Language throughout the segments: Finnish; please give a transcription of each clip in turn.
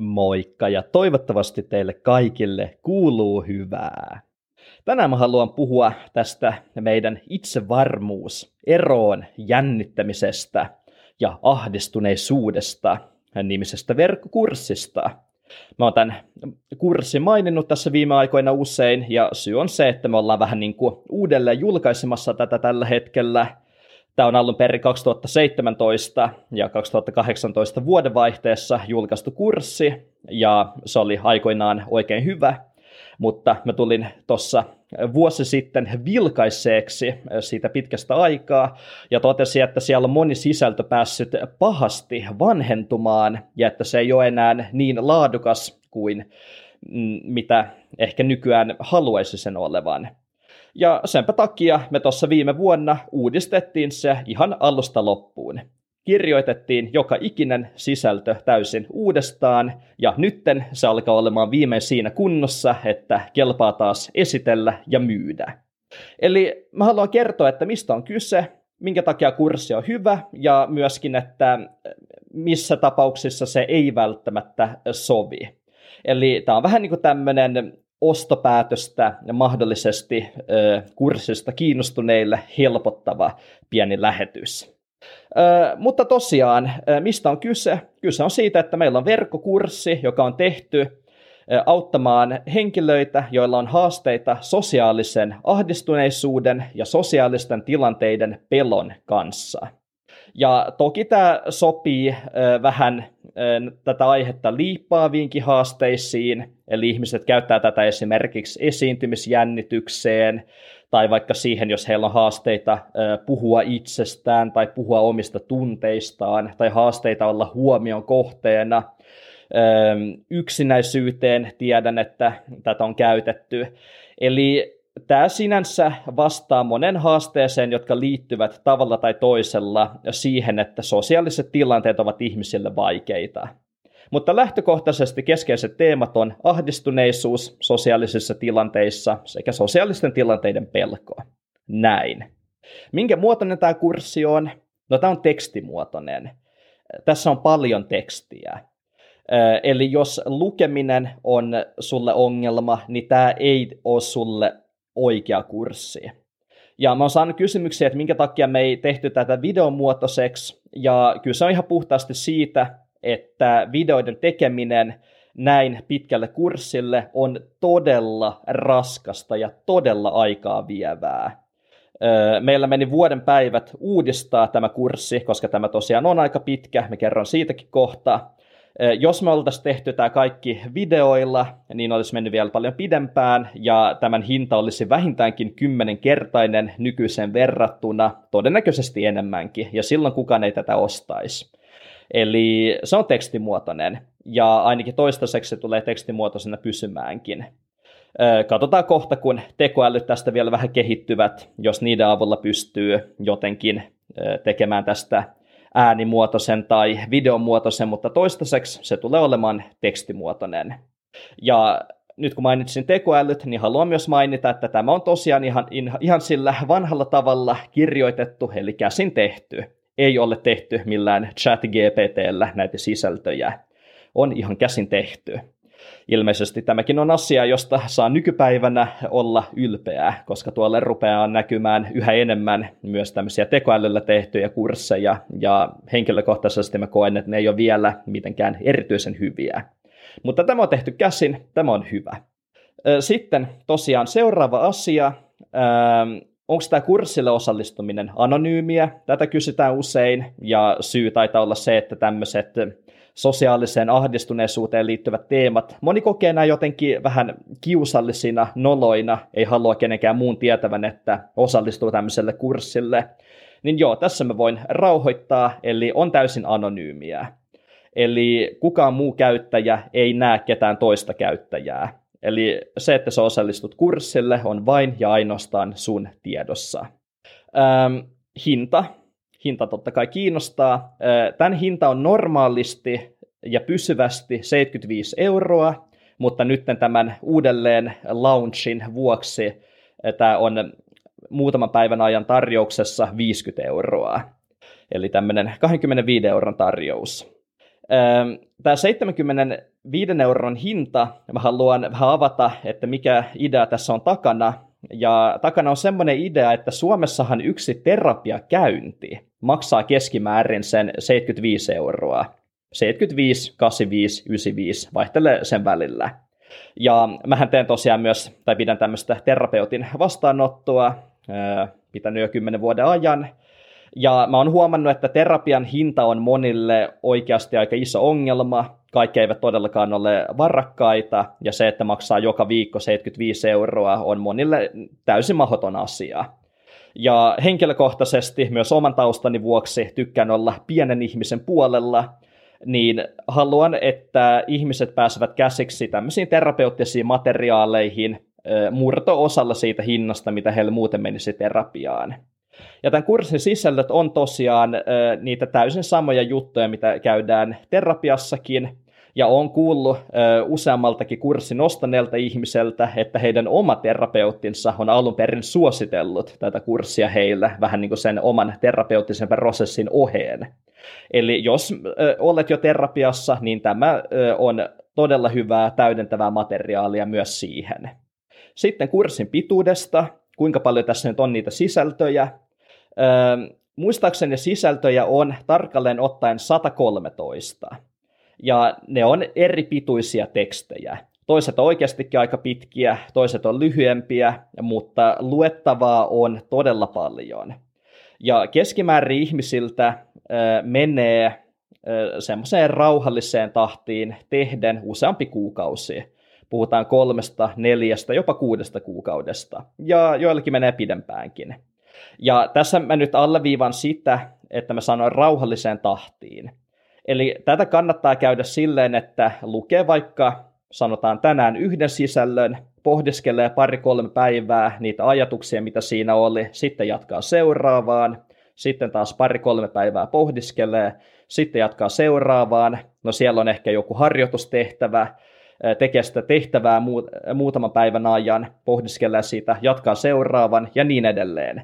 Moikka ja toivottavasti teille kaikille kuuluu hyvää. Tänään mä haluan puhua tästä meidän itsevarmuus, eroon jännittämisestä ja ahdistuneisuudesta nimisestä verkkokurssista. Mä oon tämän kurssin maininnut tässä viime aikoina usein, ja syy on se, että me ollaan vähän niin kuin uudelleen julkaisemassa tätä tällä hetkellä – Tämä on alun perin 2017 ja 2018 vuodenvaihteessa julkaistu kurssi, ja se oli aikoinaan oikein hyvä, mutta mä tulin tuossa vuosi sitten vilkaiseeksi siitä pitkästä aikaa, ja totesin, että siellä on moni sisältö päässyt pahasti vanhentumaan, ja että se ei ole enää niin laadukas kuin mm, mitä ehkä nykyään haluaisi sen olevan. Ja senpä takia me tuossa viime vuonna uudistettiin se ihan alusta loppuun. Kirjoitettiin joka ikinen sisältö täysin uudestaan, ja nytten se alkaa olemaan viimein siinä kunnossa, että kelpaa taas esitellä ja myydä. Eli mä haluan kertoa, että mistä on kyse, minkä takia kurssi on hyvä, ja myöskin, että missä tapauksissa se ei välttämättä sovi. Eli tämä on vähän niin kuin tämmöinen ostopäätöstä ja mahdollisesti kurssista kiinnostuneille helpottava pieni lähetys. Mutta tosiaan, mistä on kyse? Kyse on siitä, että meillä on verkkokurssi, joka on tehty auttamaan henkilöitä, joilla on haasteita sosiaalisen ahdistuneisuuden ja sosiaalisten tilanteiden pelon kanssa. Ja toki tämä sopii äh, vähän äh, tätä aihetta liippaaviinkin haasteisiin, eli ihmiset käyttää tätä esimerkiksi esiintymisjännitykseen, tai vaikka siihen, jos heillä on haasteita puhua itsestään tai puhua omista tunteistaan, tai haasteita olla huomion kohteena. Yksinäisyyteen tiedän, että tätä on käytetty. Eli Tämä sinänsä vastaa monen haasteeseen, jotka liittyvät tavalla tai toisella siihen, että sosiaaliset tilanteet ovat ihmisille vaikeita. Mutta lähtökohtaisesti keskeiset teemat on ahdistuneisuus sosiaalisissa tilanteissa sekä sosiaalisten tilanteiden pelko. Näin. Minkä muotoinen tämä kurssi on? No tämä on tekstimuotoinen. Tässä on paljon tekstiä. Eli jos lukeminen on sulle ongelma, niin tämä ei ole sulle oikea kurssi. Ja mä oon saanut kysymyksiä, että minkä takia me ei tehty tätä videomuotoiseksi, ja kyllä se on ihan puhtaasti siitä, että videoiden tekeminen näin pitkälle kurssille on todella raskasta ja todella aikaa vievää. Meillä meni vuoden päivät uudistaa tämä kurssi, koska tämä tosiaan on aika pitkä, me kerron siitäkin kohta. Jos me oltaisiin tehty tämä kaikki videoilla, niin olisi mennyt vielä paljon pidempään, ja tämän hinta olisi vähintäänkin kymmenenkertainen nykyiseen verrattuna, todennäköisesti enemmänkin, ja silloin kukaan ei tätä ostaisi. Eli se on tekstimuotoinen, ja ainakin toistaiseksi se tulee tekstimuotoisena pysymäänkin. Katsotaan kohta, kun tekoälyt tästä vielä vähän kehittyvät, jos niiden avulla pystyy jotenkin tekemään tästä äänimuotoisen tai videomuotoisen, mutta toistaiseksi se tulee olemaan tekstimuotoinen. Ja nyt kun mainitsin tekoälyt, niin haluan myös mainita, että tämä on tosiaan ihan, ihan sillä vanhalla tavalla kirjoitettu, eli käsin tehty. Ei ole tehty millään chat GPTllä näitä sisältöjä. On ihan käsin tehty ilmeisesti tämäkin on asia, josta saa nykypäivänä olla ylpeää, koska tuolle rupeaa näkymään yhä enemmän myös tämmöisiä tekoälyllä tehtyjä kursseja, ja henkilökohtaisesti mä koen, että ne ei ole vielä mitenkään erityisen hyviä. Mutta tämä on tehty käsin, tämä on hyvä. Sitten tosiaan seuraava asia, onko tämä kurssille osallistuminen anonyymiä? Tätä kysytään usein, ja syy taitaa olla se, että tämmöiset sosiaaliseen ahdistuneisuuteen liittyvät teemat. Moni kokee nämä jotenkin vähän kiusallisina, noloina, ei halua kenenkään muun tietävän, että osallistuu tämmöiselle kurssille. Niin joo, tässä mä voin rauhoittaa, eli on täysin anonyymiä. Eli kukaan muu käyttäjä ei näe ketään toista käyttäjää. Eli se, että sä osallistut kurssille, on vain ja ainoastaan sun tiedossa. Ähm, hinta hinta totta kai kiinnostaa. Tämän hinta on normaalisti ja pysyvästi 75 euroa, mutta nyt tämän uudelleen launchin vuoksi tämä on muutaman päivän ajan tarjouksessa 50 euroa. Eli tämmöinen 25 euron tarjous. Tämä 75 euron hinta, mä haluan vähän avata, että mikä idea tässä on takana. Ja takana on semmoinen idea, että Suomessahan yksi terapiakäynti maksaa keskimäärin sen 75 euroa. 75, 85, 95, vaihtelee sen välillä. Ja mähän teen tosiaan myös, tai pidän tämmöistä terapeutin vastaanottoa, pitänyt jo kymmenen vuoden ajan, ja mä oon huomannut, että terapian hinta on monille oikeasti aika iso ongelma. Kaikki eivät todellakaan ole varakkaita, ja se, että maksaa joka viikko 75 euroa, on monille täysin mahdoton asia. Ja henkilökohtaisesti myös oman taustani vuoksi tykkään olla pienen ihmisen puolella, niin haluan, että ihmiset pääsevät käsiksi tämmöisiin terapeuttisiin materiaaleihin murto-osalla siitä hinnasta, mitä heille muuten menisi terapiaan. Ja tämän kurssin sisällöt on tosiaan ö, niitä täysin samoja juttuja, mitä käydään terapiassakin, ja on kuullut ö, useammaltakin kurssin ostaneelta ihmiseltä, että heidän oma terapeuttinsa on alun perin suositellut tätä kurssia heille vähän niin kuin sen oman terapeuttisen prosessin oheen. Eli jos ö, olet jo terapiassa, niin tämä ö, on todella hyvää täydentävää materiaalia myös siihen. Sitten kurssin pituudesta, kuinka paljon tässä nyt on niitä sisältöjä, muistaakseni sisältöjä on tarkalleen ottaen 113. Ja ne on eri pituisia tekstejä. Toiset on oikeastikin aika pitkiä, toiset on lyhyempiä, mutta luettavaa on todella paljon. Ja keskimäärin ihmisiltä äh, menee äh, semmoiseen rauhalliseen tahtiin tehden useampi kuukausi. Puhutaan kolmesta, neljästä, jopa kuudesta kuukaudesta. Ja joillakin menee pidempäänkin. Ja tässä mä nyt alleviivan sitä, että mä sanoin rauhalliseen tahtiin. Eli tätä kannattaa käydä silleen, että lukee vaikka sanotaan tänään yhden sisällön, pohdiskelee pari-kolme päivää niitä ajatuksia, mitä siinä oli, sitten jatkaa seuraavaan, sitten taas pari-kolme päivää pohdiskelee, sitten jatkaa seuraavaan, no siellä on ehkä joku harjoitustehtävä, tekee sitä tehtävää muutaman päivän ajan, pohdiskelee siitä, jatkaa seuraavan ja niin edelleen.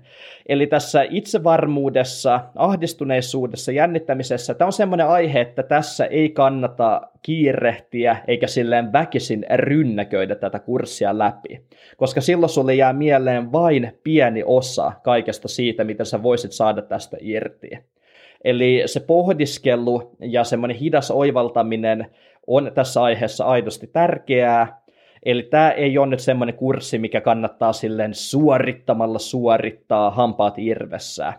Eli tässä itsevarmuudessa, ahdistuneisuudessa, jännittämisessä, tämä on semmoinen aihe, että tässä ei kannata kiirehtiä eikä silleen väkisin rynnäköidä tätä kurssia läpi, koska silloin sulle jää mieleen vain pieni osa kaikesta siitä, mitä sä voisit saada tästä irti. Eli se pohdiskelu ja semmoinen hidas oivaltaminen on tässä aiheessa aidosti tärkeää. Eli tämä ei ole nyt semmoinen kurssi, mikä kannattaa silleen suorittamalla suorittaa hampaat irvessä.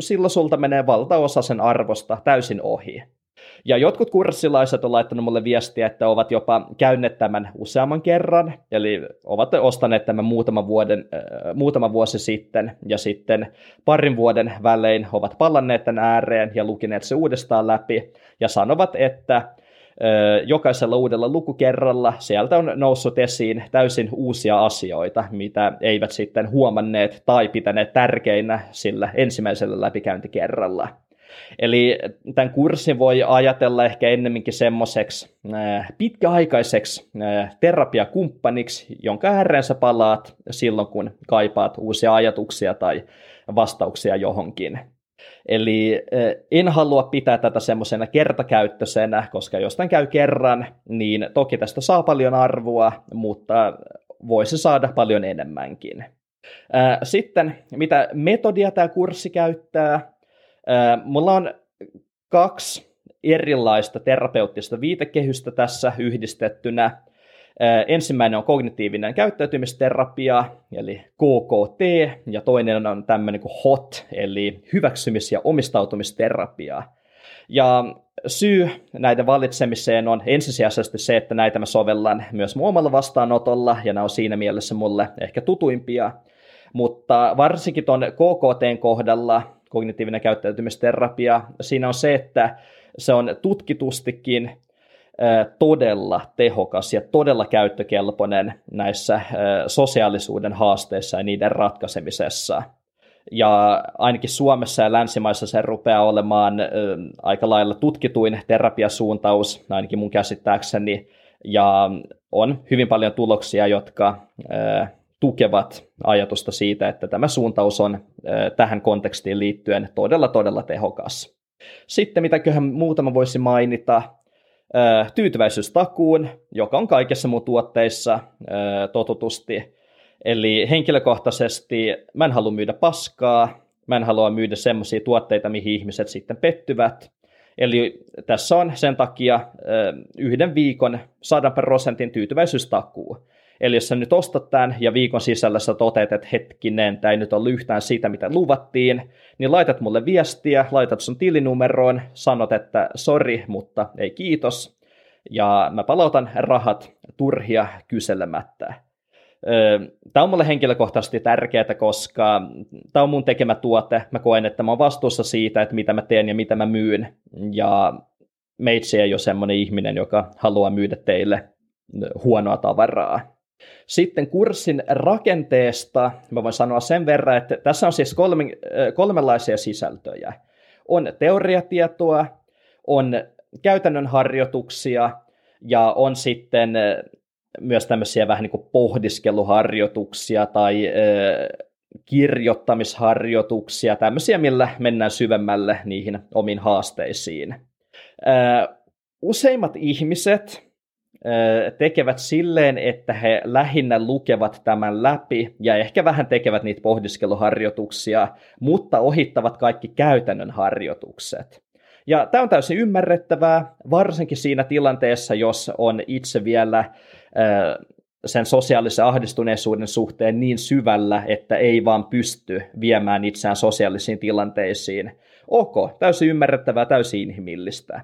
Silloin sulta menee valtaosa sen arvosta täysin ohi. Ja jotkut kurssilaiset on laittanut mulle viestiä, että ovat jopa käyneet tämän useamman kerran, eli ovat ostaneet tämän muutaman, vuoden, äh, muutama vuosi sitten, ja sitten parin vuoden välein ovat palanneet tämän ääreen ja lukineet se uudestaan läpi, ja sanovat, että jokaisella uudella lukukerralla sieltä on noussut esiin täysin uusia asioita, mitä eivät sitten huomanneet tai pitäneet tärkeinä sillä ensimmäisellä läpikäyntikerralla. Eli tämän kurssin voi ajatella ehkä ennemminkin semmoiseksi pitkäaikaiseksi terapiakumppaniksi, jonka ääreen sä palaat silloin, kun kaipaat uusia ajatuksia tai vastauksia johonkin. Eli en halua pitää tätä semmoisena kertakäyttöisenä, koska jos tämän käy kerran, niin toki tästä saa paljon arvoa, mutta voisi saada paljon enemmänkin. Sitten, mitä metodia tämä kurssi käyttää? Mulla on kaksi erilaista terapeuttista viitekehystä tässä yhdistettynä. Ensimmäinen on kognitiivinen käyttäytymisterapia, eli KKT, ja toinen on tämmöinen kuin HOT, eli hyväksymis- ja omistautumisterapia. Ja syy näiden valitsemiseen on ensisijaisesti se, että näitä mä sovellan myös mun omalla vastaanotolla, ja nämä on siinä mielessä mulle ehkä tutuimpia. Mutta varsinkin tuon KKTn kohdalla, kognitiivinen käyttäytymisterapia, siinä on se, että se on tutkitustikin todella tehokas ja todella käyttökelpoinen näissä sosiaalisuuden haasteissa ja niiden ratkaisemisessa. Ja ainakin Suomessa ja länsimaissa se rupeaa olemaan aika lailla tutkituin terapiasuuntaus, ainakin mun käsittääkseni, ja on hyvin paljon tuloksia, jotka tukevat ajatusta siitä, että tämä suuntaus on tähän kontekstiin liittyen todella, todella tehokas. Sitten mitäköhän muutama voisi mainita, tyytyväisyystakuun, joka on kaikessa mun tuotteissa totutusti. Eli henkilökohtaisesti mä en halua myydä paskaa, mä en halua myydä semmoisia tuotteita, mihin ihmiset sitten pettyvät. Eli tässä on sen takia yhden viikon 100 prosentin tyytyväisyystakuu. Eli jos sä nyt ostat tämän ja viikon sisällä sä toteat, että hetkinen, tämä ei nyt ole yhtään siitä, mitä luvattiin, niin laitat mulle viestiä, laitat sun tilinumeroon, sanot, että sori, mutta ei kiitos, ja mä palautan rahat turhia kyselemättä. Tämä on mulle henkilökohtaisesti tärkeää, koska tämä on mun tekemä tuote. Mä koen, että mä oon vastuussa siitä, että mitä mä teen ja mitä mä myyn. Ja meitsi ei ole semmoinen ihminen, joka haluaa myydä teille huonoa tavaraa. Sitten kurssin rakenteesta mä voin sanoa sen verran, että tässä on siis kolme, kolmenlaisia sisältöjä. On teoriatietoa, on käytännön harjoituksia ja on sitten myös tämmöisiä vähän niin kuin pohdiskeluharjoituksia tai kirjoittamisharjoituksia, tämmöisiä, millä mennään syvemmälle niihin omiin haasteisiin. Useimmat ihmiset tekevät silleen, että he lähinnä lukevat tämän läpi ja ehkä vähän tekevät niitä pohdiskeluharjoituksia, mutta ohittavat kaikki käytännön harjoitukset. Ja tämä on täysin ymmärrettävää, varsinkin siinä tilanteessa, jos on itse vielä sen sosiaalisen ahdistuneisuuden suhteen niin syvällä, että ei vaan pysty viemään itseään sosiaalisiin tilanteisiin. Ok, täysin ymmärrettävää, täysin inhimillistä.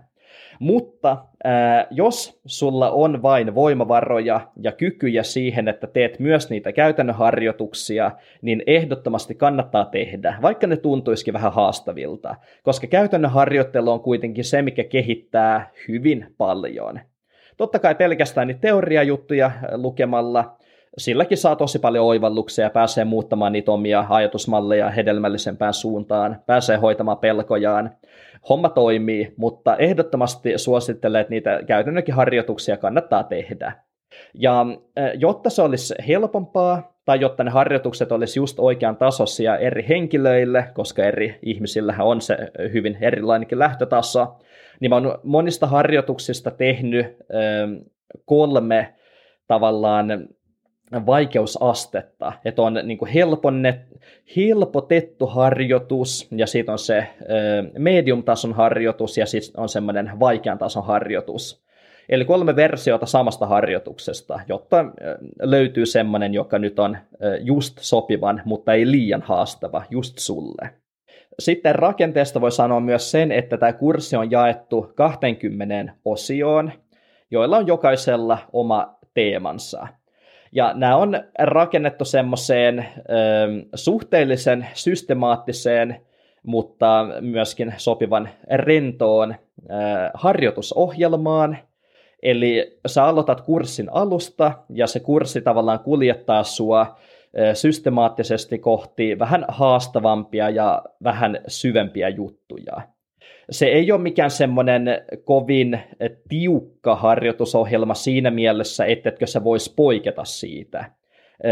Mutta ää, jos sulla on vain voimavaroja ja kykyjä siihen, että teet myös niitä käytännön harjoituksia, niin ehdottomasti kannattaa tehdä, vaikka ne tuntuisikin vähän haastavilta, koska käytännön harjoittelu on kuitenkin se, mikä kehittää hyvin paljon. Totta kai pelkästään niitä teoriajuttuja lukemalla, silläkin saa tosi paljon oivalluksia pääsee muuttamaan niitä omia ajatusmalleja hedelmällisempään suuntaan, pääsee hoitamaan pelkojaan. Homma toimii, mutta ehdottomasti suosittelen, että niitä käytännönkin harjoituksia kannattaa tehdä. Ja jotta se olisi helpompaa, tai jotta ne harjoitukset olisi just oikean tasoisia eri henkilöille, koska eri ihmisillähän on se hyvin erilainenkin lähtötaso, niin mä oon monista harjoituksista tehnyt kolme tavallaan vaikeusastetta, että on niin kuin helponnet, helpotettu harjoitus ja sitten on se medium-tason harjoitus ja sitten on semmoinen vaikean tason harjoitus. Eli kolme versiota samasta harjoituksesta, jotta löytyy semmoinen, joka nyt on just sopivan, mutta ei liian haastava just sulle. Sitten rakenteesta voi sanoa myös sen, että tämä kurssi on jaettu 20 osioon, joilla on jokaisella oma teemansa. Ja nämä on rakennettu semmoiseen suhteellisen systemaattiseen, mutta myöskin sopivan rentoon ö, harjoitusohjelmaan. Eli sä aloitat kurssin alusta ja se kurssi tavallaan kuljettaa sua systemaattisesti kohti vähän haastavampia ja vähän syvempiä juttuja se ei ole mikään semmoinen kovin tiukka harjoitusohjelma siinä mielessä, ettetkö sä vois poiketa siitä.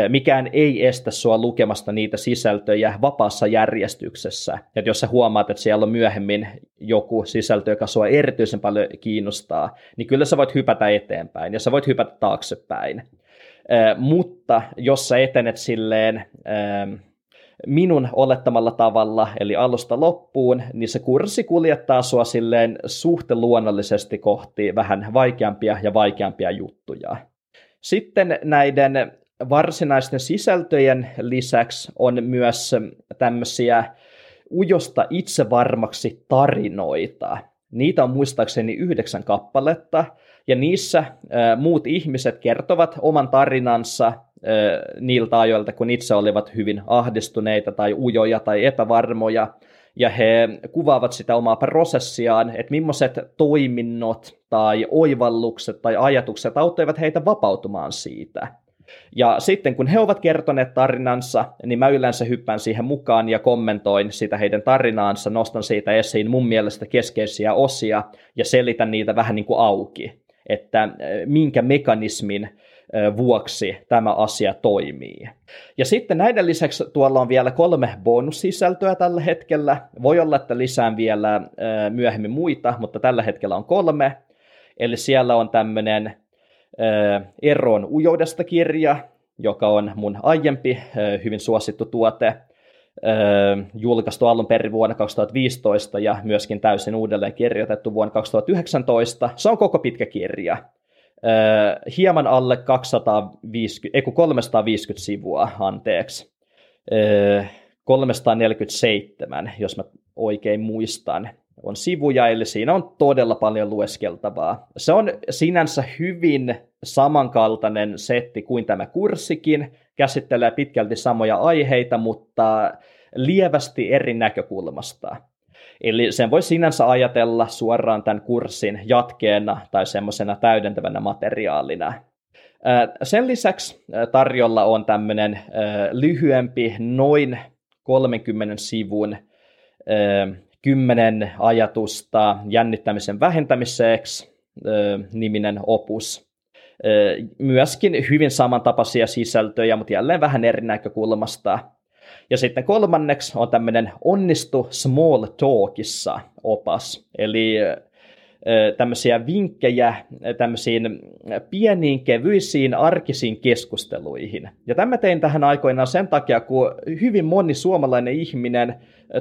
Mikään ei estä sua lukemasta niitä sisältöjä vapaassa järjestyksessä. Et jos sä huomaat, että siellä on myöhemmin joku sisältö, joka sua erityisen paljon kiinnostaa, niin kyllä sä voit hypätä eteenpäin ja sä voit hypätä taaksepäin. Mutta jos sä etenet silleen minun olettamalla tavalla, eli alusta loppuun, niin se kurssi kuljettaa sua silleen suhte luonnollisesti kohti vähän vaikeampia ja vaikeampia juttuja. Sitten näiden varsinaisten sisältöjen lisäksi on myös tämmöisiä ujosta itsevarmaksi tarinoita. Niitä on muistaakseni yhdeksän kappaletta, ja niissä muut ihmiset kertovat oman tarinansa niiltä ajoilta, kun itse olivat hyvin ahdistuneita tai ujoja tai epävarmoja, ja he kuvaavat sitä omaa prosessiaan, että millaiset toiminnot tai oivallukset tai ajatukset auttoivat heitä vapautumaan siitä. Ja sitten kun he ovat kertoneet tarinansa, niin mä yleensä hyppään siihen mukaan ja kommentoin sitä heidän tarinaansa, nostan siitä esiin mun mielestä keskeisiä osia ja selitän niitä vähän niin kuin auki, että minkä mekanismin vuoksi tämä asia toimii. Ja sitten näiden lisäksi tuolla on vielä kolme bonussisältöä tällä hetkellä. Voi olla, että lisään vielä myöhemmin muita, mutta tällä hetkellä on kolme. Eli siellä on tämmöinen Eroon ujoudesta kirja, joka on mun aiempi hyvin suosittu tuote, julkaistu alun perin vuonna 2015 ja myöskin täysin uudelleen kirjoitettu vuonna 2019. Se on koko pitkä kirja. Hieman alle 250, ei 350 sivua, anteeksi. 347, jos mä oikein muistan, on sivuja, eli siinä on todella paljon lueskeltavaa. Se on sinänsä hyvin samankaltainen setti kuin tämä kurssikin, käsittelee pitkälti samoja aiheita, mutta lievästi eri näkökulmasta. Eli sen voi sinänsä ajatella suoraan tämän kurssin jatkeena tai semmoisena täydentävänä materiaalina. Sen lisäksi tarjolla on tämmöinen lyhyempi, noin 30 sivun kymmenen ajatusta jännittämisen vähentämiseksi niminen opus. Myöskin hyvin samantapaisia sisältöjä, mutta jälleen vähän eri näkökulmasta. Ja sitten kolmanneksi on tämmöinen onnistu small talkissa opas, eli tämmöisiä vinkkejä tämmöisiin pieniin, kevyisiin, arkisiin keskusteluihin. Ja tämä tein tähän aikoinaan sen takia, kun hyvin moni suomalainen ihminen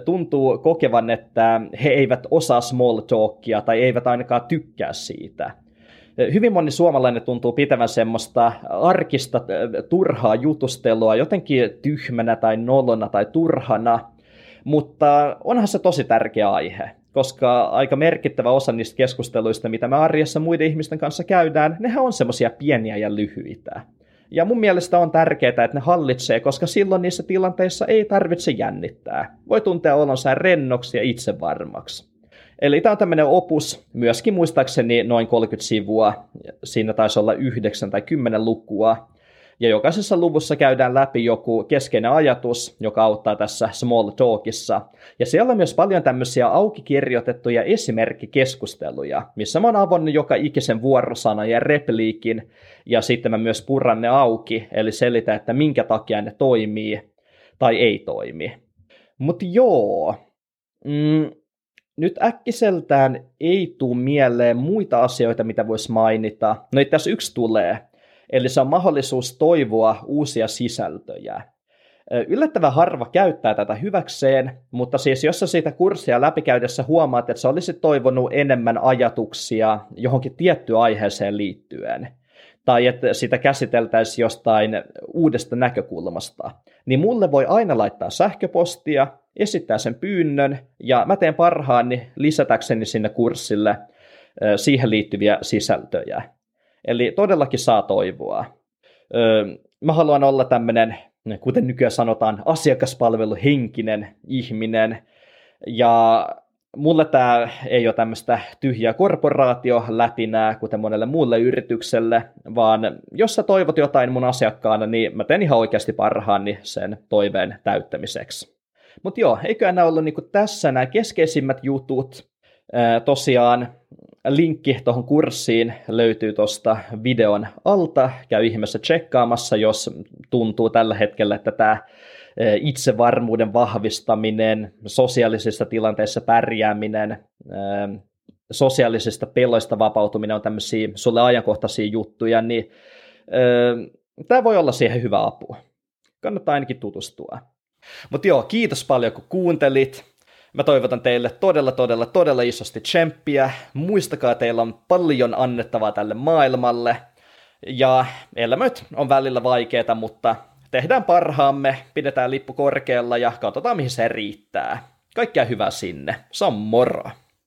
tuntuu kokevan, että he eivät osaa small talkia tai eivät ainakaan tykkää siitä. Hyvin moni suomalainen tuntuu pitävän semmoista arkista turhaa jutustelua jotenkin tyhmänä tai nolona tai turhana, mutta onhan se tosi tärkeä aihe koska aika merkittävä osa niistä keskusteluista, mitä me arjessa muiden ihmisten kanssa käydään, nehän on semmoisia pieniä ja lyhyitä. Ja mun mielestä on tärkeää, että ne hallitsee, koska silloin niissä tilanteissa ei tarvitse jännittää. Voi tuntea olonsa rennoksi ja itsevarmaksi. Eli tämä on tämmöinen opus, myöskin muistaakseni noin 30 sivua, siinä taisi olla 9 tai 10 lukua, ja jokaisessa luvussa käydään läpi joku keskeinen ajatus, joka auttaa tässä small talkissa. Ja siellä on myös paljon tämmöisiä auki kirjoitettuja esimerkkikeskusteluja, missä mä oon avannut joka ikisen vuorosana ja repliikin, ja sitten mä myös purran ne auki, eli selitä, että minkä takia ne toimii tai ei toimi. Mutta joo, mm, nyt äkkiseltään ei tule mieleen muita asioita, mitä voisi mainita. No asiassa yksi tulee, Eli se on mahdollisuus toivoa uusia sisältöjä. Yllättävän harva käyttää tätä hyväkseen, mutta siis jos sä siitä kurssia läpikäydessä huomaat, että sä olisit toivonut enemmän ajatuksia johonkin tiettyyn aiheeseen liittyen, tai että sitä käsiteltäisiin jostain uudesta näkökulmasta, niin mulle voi aina laittaa sähköpostia, esittää sen pyynnön, ja mä teen parhaani lisätäkseni sinne kurssille siihen liittyviä sisältöjä. Eli todellakin saa toivoa. Mä haluan olla tämmöinen, kuten nykyään sanotaan, asiakaspalveluhenkinen ihminen. Ja mulle tämä ei ole tämmöistä tyhjää korporaatio-lätinää, kuten monelle muulle yritykselle, vaan jos sä toivot jotain mun asiakkaana, niin mä teen ihan oikeasti parhaani sen toiveen täyttämiseksi. Mutta joo, eikö enää ollut niinku tässä nämä keskeisimmät jutut. tosiaan linkki tuohon kurssiin löytyy tuosta videon alta. Käy ihmeessä tsekkaamassa, jos tuntuu tällä hetkellä, että tämä itsevarmuuden vahvistaminen, sosiaalisissa tilanteissa pärjääminen, sosiaalisista peloista vapautuminen on tämmöisiä sulle ajankohtaisia juttuja, niin tämä voi olla siihen hyvä apu. Kannattaa ainakin tutustua. Mutta joo, kiitos paljon kun kuuntelit. Mä toivotan teille todella, todella, todella isosti tsemppiä. Muistakaa, teillä on paljon annettavaa tälle maailmalle. Ja elämöt on välillä vaikeita, mutta tehdään parhaamme, pidetään lippu korkealla ja katsotaan mihin se riittää. Kaikkea hyvää sinne. Se on moro!